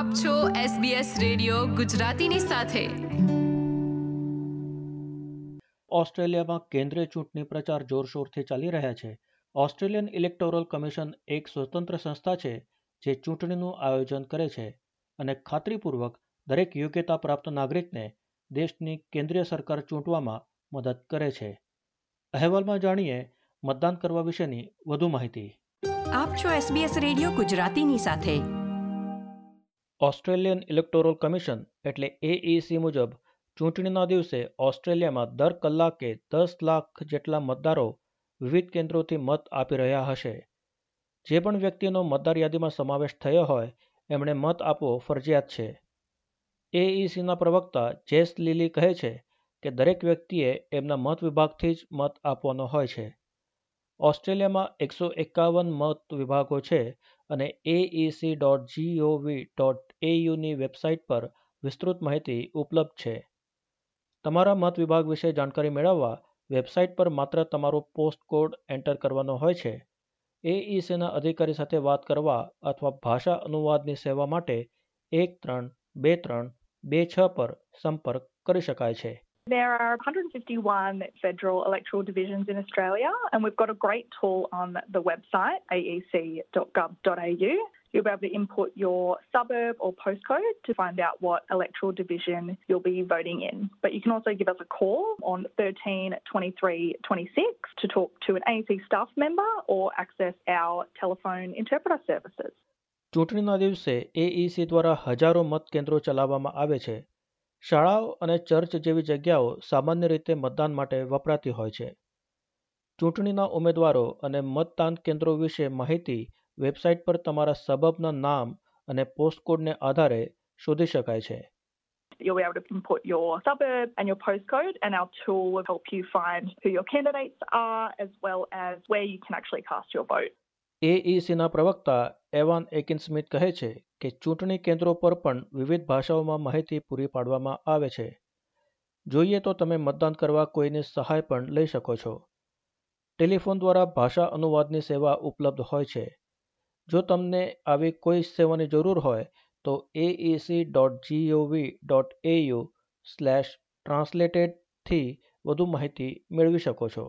આપ છો SBS radio ગુજરાતીની સાથે. ઓસ્ટ્રેલિયામાં કેન્દ્રીય ચૂંટણી પ્રચાર જોરશોરથી ચાલી રહ્યા છે. ઓસ્ટ્રેલિયન ઇલેક્ટોરલ કમિશન એક સ્વતંત્ર સંસ્થા છે જે ચૂંટણીનું આયોજન કરે છે અને ખાતરીપૂર્વક દરેક યોગ્યતા પ્રાપ્ત નાગરિકને દેશની કેન્દ્રીય સરકાર ચૂંટવામાં મદદ કરે છે. અહેવાલમાં જાણીએ મતદાન કરવા વિશેની વધુ માહિતી. આપ છો SBS રેડિયો ગુજરાતીની સાથે. ઓસ્ટ્રેલિયન ઇલેક્ટોરલ કમિશન એટલે એઈસી મુજબ ચૂંટણીના દિવસે ઓસ્ટ્રેલિયામાં દર કલાકે દસ લાખ જેટલા મતદારો વિવિધ કેન્દ્રોથી મત આપી રહ્યા હશે. જે પણ વ્યક્તિનો મતદાર યાદીમાં સમાવેશ થયો હોય, એમણે મત આપવો ફરજિયાત છે. એઈસીના પ્રવક્તા જેસ લીલી કહે છે કે દરેક વ્યક્તિએ એમના મત વિભાગથી જ મત આપવાનો હોય છે. ઓસ્ટ્રેલિયામાં એકસો એકાવન મત વિભાગો છે અને એઇસી ડોટ જીઓવી ડોટ એયુની વેબસાઇટ પર વિસ્તૃત માહિતી ઉપલબ્ધ છે. તમારા મત વિભાગ વિશે જાણકારી મેળવવા વેબસાઇટ પર માત્ર તમારો પોસ્ટ કોડ એન્ટર કરવાનો હોય છે. એઇસીના અધિકારી સાથે વાત કરવા અથવા ભાષા અનુવાદની સેવા માટે એક ત્રણ બે ત્રણ બે છ પર સંપર્ક કરી શકાય છે. There are 151 federal electoral divisions in Australia, and we've got a great tool on the website aec.gov.au. You'll be able to input your suburb or postcode to find out what electoral division you'll be voting in. But you can also give us a call on 13 23 26 to talk to an AEC staff member or access our telephone interpreter services. ચૂંટણીના દિવસે AEC દ્વારા હજારો મત કેન્દ્રો ચલાવવામાં આવે છે શાળાઓ અને ચર્ચ જેવી જગ્યાઓ સામાન્ય રીતે મતદાન માટે વપરાતી હોય છે ચૂંટણીના ઉમેદવારો અને મતદાન કેન્દ્રો વિશે માહિતી વેબસાઇટ પર તમારા સબબના નામ અને પોસ્ટકોડને આધારે શોધી શકાય છે You'll be able to input your suburb and your postcode, and our tool will help you find who your candidates are as well as where you can actually cast your vote. એઈસીના પ્રવક્તા એવાન એકિન Smith કહે છે કે ચૂંટણી કેન્દ્રો પર પણ વિવિધ ભાષાઓમાં માહિતી પૂરી પાડવામાં આવે છે. જોઈએ તો તમે મતદાન કરવા કોઈની સહાય પણ લઈ શકો છો. ટેલિફોન દ્વારા ભાષા અનુવાદની સેવા ઉપલબ્ધ હોય છે. જો તમને આવી કોઈ સેવાની જરૂર હોય તો AEC dot GOV dot AU slash ટ્રાન્સલેટેડથી વધુ માહિતી મેળવી શકો છો.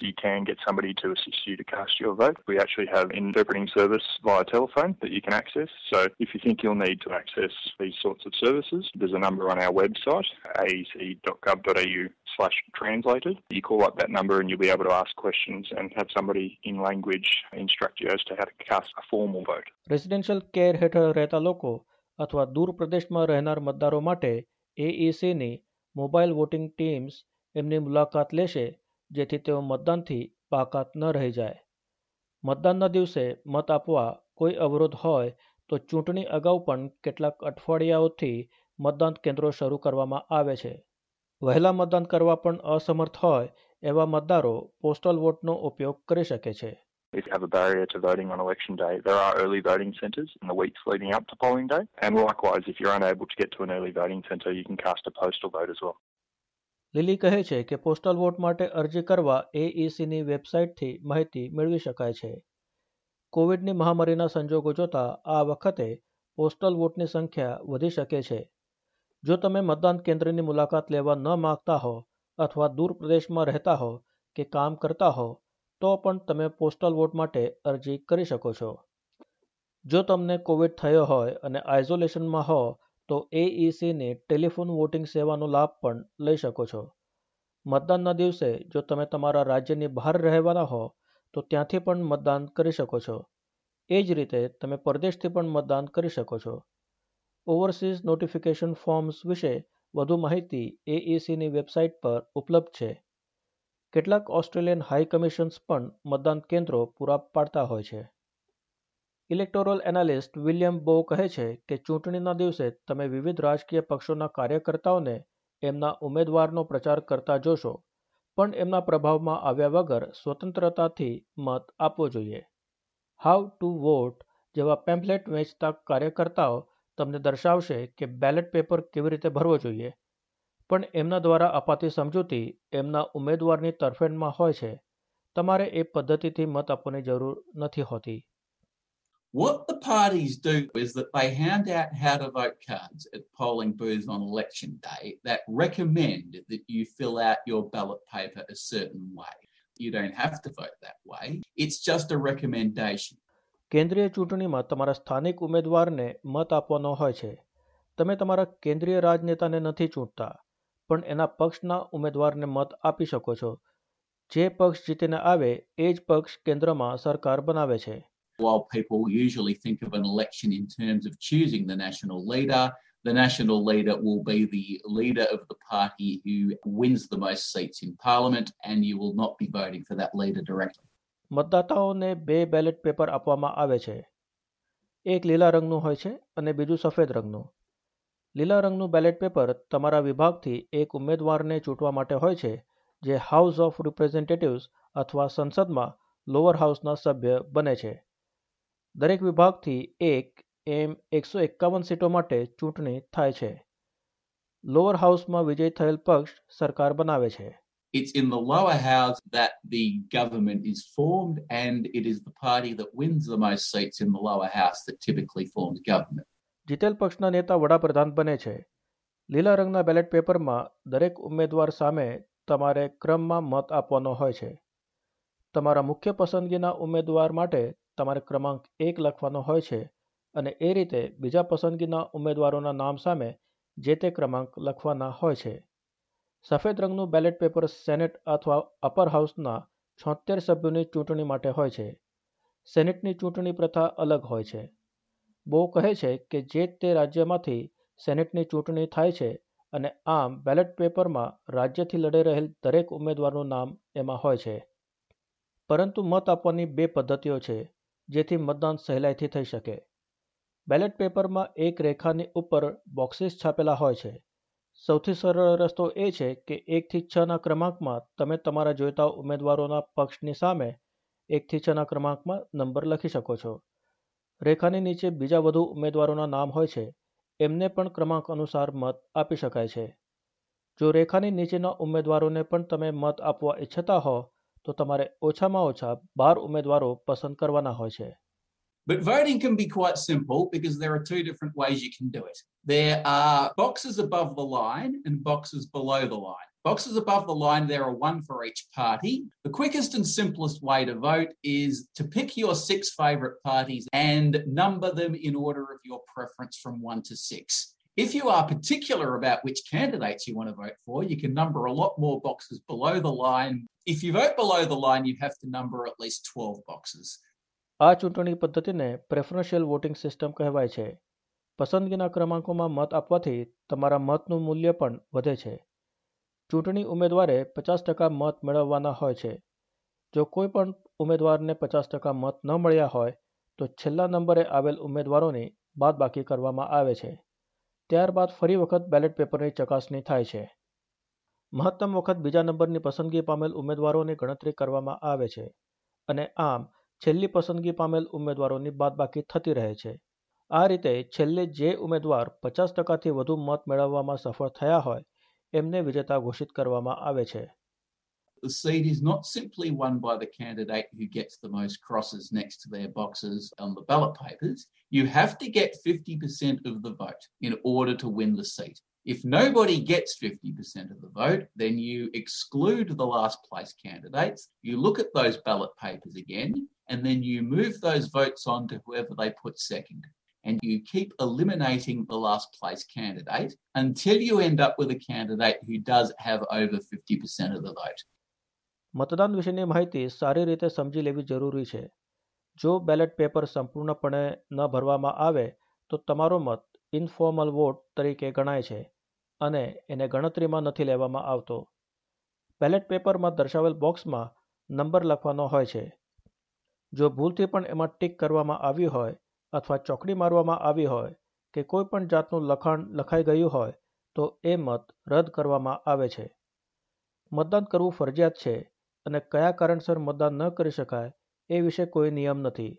you can get somebody to assist you to cast your vote. We actually have an interpreting service via telephone that you can access. So if you think you'll need to access these sorts of services, there's a number on our website, aec.gov.au slash translated. You call up that number and you'll be able to ask questions and have somebody in language instruct you as to how to cast a formal vote. Residential care હેઠળ રહેતા લોકો અથવા દૂર પ્રદેશમાં રહેનાર મતદારો માટે એઈસીની mobile voting teams એમની મુલાકાત લેશે જેથી તેઓ મતદાનથી બાકાત ન રહી જાય મતદાનના દિવસે મત આપવા કોઈ અવરોધ હોય તો ચૂંટણી અગાઉ પણ કેટલાક અઠવાડિયાઓથી મતદાન કેન્દ્રો શરૂ કરવામાં આવે છે વહેલા મતદાન કરવા પણ અસમર્થ હોય એવા મતદારો પોસ્ટલ વોટનો ઉપયોગ કરી શકે છે If you have a barrier to voting on election day, there are early voting centres in the weeks leading up to polling day. And likewise, if you're unable to get to an early voting centre, you can cast a postal vote as well. લીલી કહે છે કે postal vote માટે અરજી કરવા એઈસીની વેબસાઇટથી માહિતી મેળવી શકાય છે. કોવિડની મહામારીના સંજોગો જોતા આ વખતે પોસ્ટલ વોટની સંખ્યા વધી શકે છે. જો તમે મતદાન કેન્દ્રની મુલાકાત લેવા ન માગતા હો અથવા દૂર પ્રદેશમાં રહેતા હો કે કામ કરતા હો, તો પણ તમે પોસ્ટલ વોટ માટે અરજી કરી શકો છો. જો તમને કોવિડ થયો હોય અને આઇસોલેશનમાં હો તો એઈસીની ટેલિફોન વોટિંગ સેવાનો લાભ પણ લઈ શકો છો. મતદાનના દિવસે જો તમે તમારા રાજ્યની બહાર રહેવાના હો, તો ત્યાંથી પણ મતદાન કરી શકો છો. એ જ રીતે તમે પરદેશથી પણ મતદાન કરી શકો છો. ઓવરસીઝ નોટિફિકેશન ફોર્મ્સ વિશે વધુ માહિતી એઈસીની વેબસાઇટ પર ઉપલબ્ધ છે. કેટલાક ઓસ્ટ્રેલિયન હાઈ કમિશન્સ પણ મતદાન કેન્દ્રો પૂરા પાડતા હોય છે. ઇલેક્ટોરલ એનાલિસ્ટ વિલિયમ બો કહે છે કે ચૂંટણીના દિવસે તમે વિવિધ રાજકીય પક્ષોના કાર્યકર્તાઓને એમના ઉમેદવારનો પ્રચાર કરતા જોશો, પણ એમના પ્રભાવમાં આવ્યા વગર સ્વતંત્રતાથી મત આપવો જોઈએ. હાઉ ટુ વોટ જેવા પેમ્પલેટ વેચતા કાર્યકર્તાઓ તમને દર્શાવશે કે બેલેટ પેપર કેવી રીતે ભરવો જોઈએ, પણ એમના દ્વારા અપાતી સમજૂતી એમના ઉમેદવારની તરફેણમાં હોય છે. તમારે એ પદ્ધતિથી મત આપવાની જરૂર નથી હોતી. What the parties do is that they hand out how to vote cards at polling booths on election day that recommend that you fill out your ballot paper a certain way. You don't have to vote that way, it's just a recommendation. કેન્દ્રીય ચૂંટણીમાં તમારા સ્થાનિક ઉમેદવારને મત આપવાનો હોય છે તમે તમારા કેન્દ્રીય રાજનેતાને નથી ચૂંટતા પણ એના પક્ષના ઉમેદવારને મત આપી શકો છો જે પક્ષ જીતીને આવે એ જ પક્ષ કેન્દ્રમાં સરકાર બનાવે છે While people usually think of an election in terms of choosing the national leader, the national leader will be the leader of the party who wins the most seats in parliament, and you will not be voting for that leader directly. મતદાતાઓને બે ballot paper આપવામાં આવે છે એક લીલા રંગનું હોય છે અને બીજું સફેદ રંગનું લીલા રંગનું બેલેટ પેપર તમારા વિભાગથી એક ઉમેદવારને ચૂંટવા માટે હોય છે જે હાઉસ ઓફ રિપ્રેઝેન્ટેટિવ્સ અથવા સંસદમાં લોઅર હાઉસના સભ્ય બને છે દરેક વિભાગથી એક એમ એકસો એકાવન સીટો માટે ચૂંટણી થાય છે. લોઅર હાઉસમાં વિજય થયેલ પક્ષ સરકાર બનાવે છે. It's in the lower house that the government is formed, and it is the party that wins the most seats in the lower house that typically forms government. જીતેલ પક્ષના નેતા વડાપ્રધાન બને છે. લીલા રંગના બેલેટ પેપરમાં દરેક ઉમેદવાર સામે તમારે ક્રમમાં મત આપવાનો હોય છે. તમારા મુખ્ય પસંદગીના ઉમેદવાર માટે તમારે ક્રમાંક એક લખવાનો હોય છે અને એ રીતે બીજા પસંદગીના ઉમેદવારોના નામ સામે જે તે ક્રમાંક લખવાના હોય છે. સફેદ રંગનું બેલેટ પેપર સેનેટ અથવા અપર હાઉસના છોતેર સભ્યોની ચૂંટણી માટે હોય છે. સેનેટની ચૂંટણી પ્રથા અલગ હોય છે. બો કહે છે કે જે તે રાજ્યમાંથી સેનેટની ચૂંટણી થાય છે અને આમ બેલેટ પેપરમાં રાજ્યથી લડી રહેલ દરેક ઉમેદવારનું નામ એમાં હોય છે. પરંતુ મત આપવાની બે પદ્ધતિઓ છે. જેથી મતદાન સહેલાઈથી થઈ શકે. બેલેટ પેપરમાં એક રેખાની ઉપર બોક્સિસ છાપેલા હોય છે. સૌથી સરળ રસ્તો એ છે કે એકથી છના ક્રમાંકમાં તમે તમારા જોઈતા ઉમેદવારોના પક્ષની સામે એકથી છના ક્રમાંકમાં નંબર લખી શકો છો. રેખાની નીચે બીજા વધુ ઉમેદવારોના નામ હોય છે. એમને પણ ક્રમાંક અનુસાર મત આપી શકાય છે. જો રેખાની નીચેના ઉમેદવારોને પણ તમે મત આપવા ઈચ્છતા હો તો તમારે ઓછામાં ઓછા બાર ઉમેદવારો પસંદ કરવાના હોય છે But voting can be quite simple because there are two different ways you can do it. There are boxes above the line and boxes below the line. Boxes above the line, there are one for each party. The quickest and simplest way to vote is to pick your six favourite parties and number them in order of your preference from one to six. If you are particular about which candidates you want to vote for, you can number a lot more boxes below the line. If you vote below the line, you have to number at least 12 boxes. આ ચૂંટણી પદ્ધતિને preferential voting system કહેવાય છે પસંદગીના ક્રમાંકોમાં મત આપવાથી તમારા મતનું મૂલ્ય પણ વધે છે ચૂંટણી ઉમેદવારે પચાસ ટકા મત મેળવવાના હોય છે જો કોઈ પણ ઉમેદવારને પચાસ ટકા મત ન મળ્યા હોય તો છેલ્લા નંબરે આવેલ ઉમેદવારોની બાદબાકી કરવામાં આવે છે ત્યારબાદ ફરી વખત બેલેટ પેપરની ચકાસણી થાય છે. મહત્તમ વખત બીજા નંબરની પસંદગી પામેલ ઉમેદવારોની ગણતરી કરવામાં આવે છે અને આમ છેલ્લી પસંદગી પામેલ ઉમેદવારોની બાદબાકી થતી રહે છે. આ રીતે છેલ્લે જે ઉમેદવાર પચાસ ટકાથી વધુ મત મેળવવામાં સફળ થયા હોય, એમને વિજેતા ઘોષિત કરવામાં આવે છે. The seat is not simply won by the candidate who gets the most crosses next to their boxes on the ballot papers. You have to get 50% of the vote in order to win the seat. If nobody gets 50% of the vote, then you exclude the last place candidates. You look at those ballot papers again, and then you move those votes on to whoever they put second. And you keep eliminating the last place candidate until you end up with a candidate who does have over 50% of the vote. મતદાન વિશેની માહિતી સારી રીતે સમજી લેવી જરૂરી છે. જો બેલેટ પેપર સંપૂર્ણપણે ન ભરવામાં આવે, તો તમારો મત ઇન્ફોર્મલ વોટ તરીકે ગણાય છે અને એને ગણતરીમાં નથી લેવામાં આવતો. બેલેટ પેપરમાં દર્શાવેલ બોક્સમાં નંબર લખવાનો હોય છે. જો ભૂલથી પણ એમાં ટીક કરવામાં આવી હોય અથવા ચોકડી મારવામાં આવી હોય કે કોઈ પણ જાતનું લખાણ લખાઈ ગયું હોય, તો એ મત રદ કરવામાં આવે છે. મતદાન કરવું ફરજિયાત છે અને કયા કારણસર મતદાન ન કરી શકાય એ વિશે કોઈ નિયમ નથી.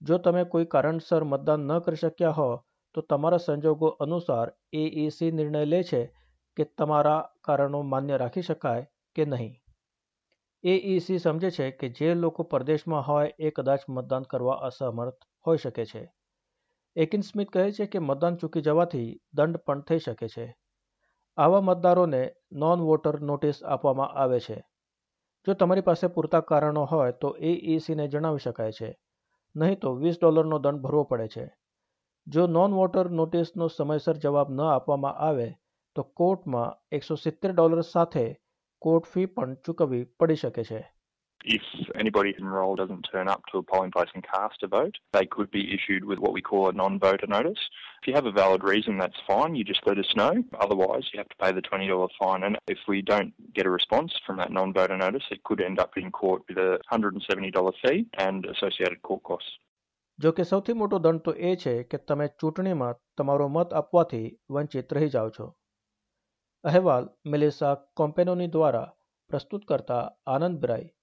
જો તમે કોઈ કારણસર મતદાન ન કરી શક્યા હો, તો તમારા સંજોગો અનુસાર એઈસી નિર્ણય લે છે કે તમારા કારણો માન્ય રાખી શકાય કે નહીં. એઈસી સમજે છે કે જે લોકો પરદેશમાં હોય એ કદાચ મતદાન કરવા અસમર્થ હોઈ શકે છે. એકિન સ્મિથ કહે છે કે મતદાન ચૂકી જવાથી દંડ પણ થઈ શકે છે. આવા મતદારોને નોન વોટર નોટિસ આપવામાં આવે છે. જો તમારી પાસે પૂરતા કારણો હોય તો એઈસીને જણાવી શકાય છે. નહીં તો વીસ ડોલરનો દંડ ભરવો પડે છે. જો નોન વોટર નોટિસનો સમયસર જવાબ ન આપવામાં આવે તો કોર્ટમાં એકસો સિત્તેર ડોલર સાથે કોર્ટ ફી પણ ચૂકવવી પડી શકે છે. If anybody enrolled doesn't turn up to a polling place and cast a vote, they could be issued with what we call a non-voter notice. If you have a valid reason, that's fine. You just let us know. Otherwise, you have to pay the $20 fine. And if we don't get a response from that non-voter notice, it could end up in court with a $170 fee and associated court costs. જો કે સૌથી મોટો દંડ તો એ છે કે તમે ચૂંટણીમાં તમારો મત આપવાથી વંચિત રહી જાઓ છો અહેવાલ મેલેસા કોમ્પેનોની દ્વારા પ્રસ્તુત કરતા આનંદ બ્રાય